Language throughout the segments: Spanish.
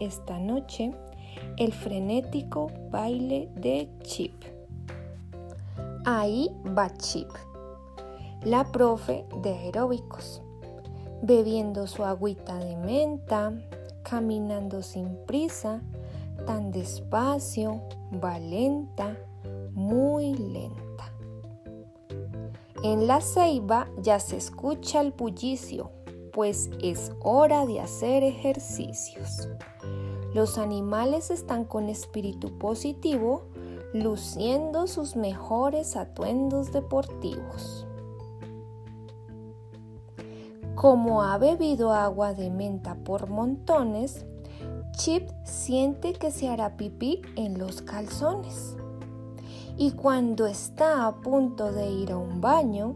esta noche el frenético baile de Chip. Ahí va Chip, la profe de aeróbicos, bebiendo su agüita de menta, caminando sin prisa, tan despacio, va lenta, muy lenta. En la ceiba ya se escucha el bullicio, pues es hora de hacer ejercicios. Los animales están con espíritu positivo, luciendo sus mejores atuendos deportivos. Como ha bebido agua de menta por montones, Chip siente que se hará pipí en los calzones y cuando está a punto de ir a un baño,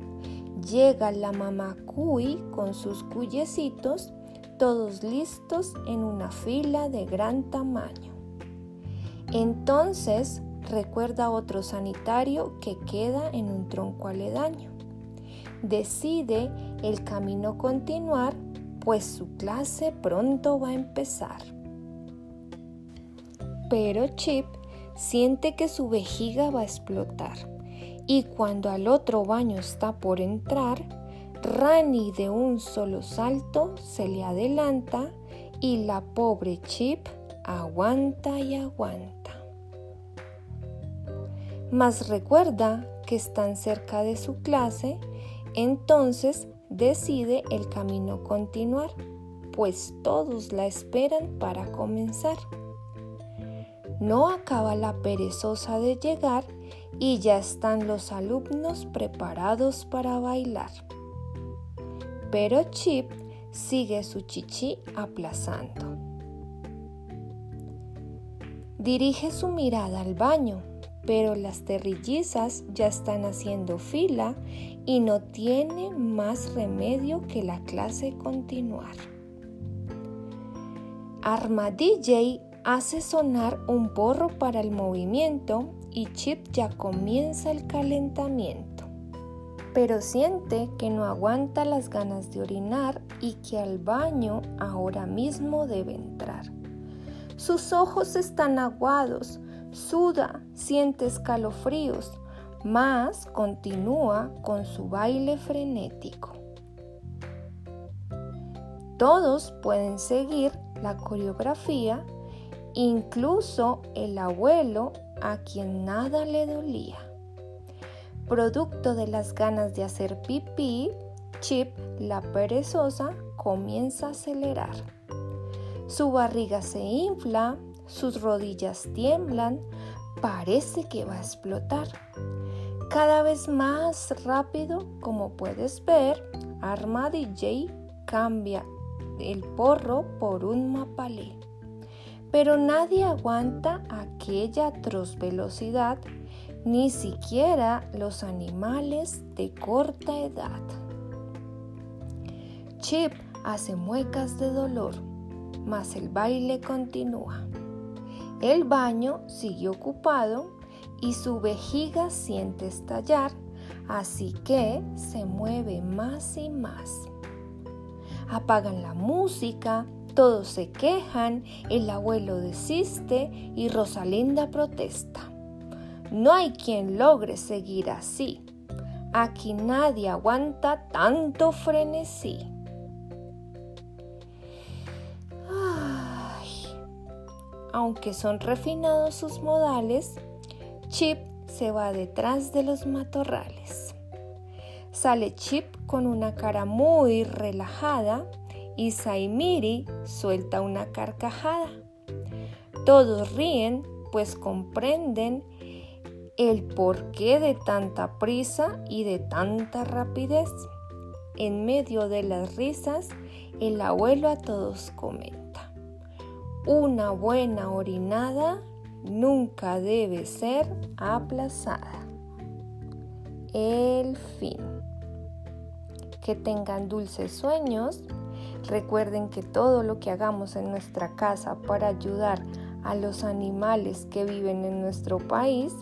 llega la mamá cuy con sus cuyecitos, todos listos en una fila de gran tamaño. Entonces recuerda otro sanitario que queda en un tronco aledaño. Decide el camino continuar, pues su clase pronto va a empezar. Pero Chip siente que su vejiga va a explotar y cuando al otro baño está por entrar, Rani de un solo salto se le adelanta y la pobre Chip aguanta y aguanta. Mas recuerda que están cerca de su clase, entonces decide el camino continuar, pues todos la esperan para comenzar. No acaba la perezosa de llegar y ya están los alumnos preparados para bailar. Pero Chip sigue su chichi aplazando. Dirige su mirada al baño, pero las terrillizas ya están haciendo fila y no tiene más remedio que la clase continuar. Arma DJ hace sonar un porro para el movimiento y Chip ya comienza el calentamiento. Pero siente que no aguanta las ganas de orinar y que al baño ahora mismo debe entrar. Sus ojos están aguados, suda, siente escalofríos, mas continúa con su baile frenético. Todos pueden seguir la coreografía incluso el abuelo a quien nada le dolía. Producto de las ganas de hacer pipí, Chip, la perezosa, comienza a acelerar. Su barriga se infla, sus rodillas tiemblan, parece que va a explotar. Cada vez más rápido, como puedes ver, Arma DJ cambia el porro por un mapalé pero nadie aguanta aquella atroz velocidad, ni siquiera los animales de corta edad. Chip hace muecas de dolor, mas el baile continúa. El baño sigue ocupado y su vejiga siente estallar, así que se mueve más y más. Apagan la música todos se quejan, el abuelo desiste y Rosalinda protesta. No hay quien logre seguir así. Aquí nadie aguanta tanto frenesí. Aunque son refinados sus modales, Chip se va detrás de los matorrales. Sale Chip con una cara muy relajada y Saimiri suelta una carcajada. Todos ríen pues comprenden el porqué de tanta prisa y de tanta rapidez. En medio de las risas, el abuelo a todos comenta, una buena orinada nunca debe ser aplazada. El fin. Que tengan dulces sueños Recuerden que todo lo que hagamos en nuestra casa para ayudar a los animales que viven en nuestro país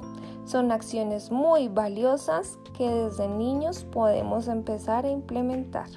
son acciones muy valiosas que desde niños podemos empezar a implementar.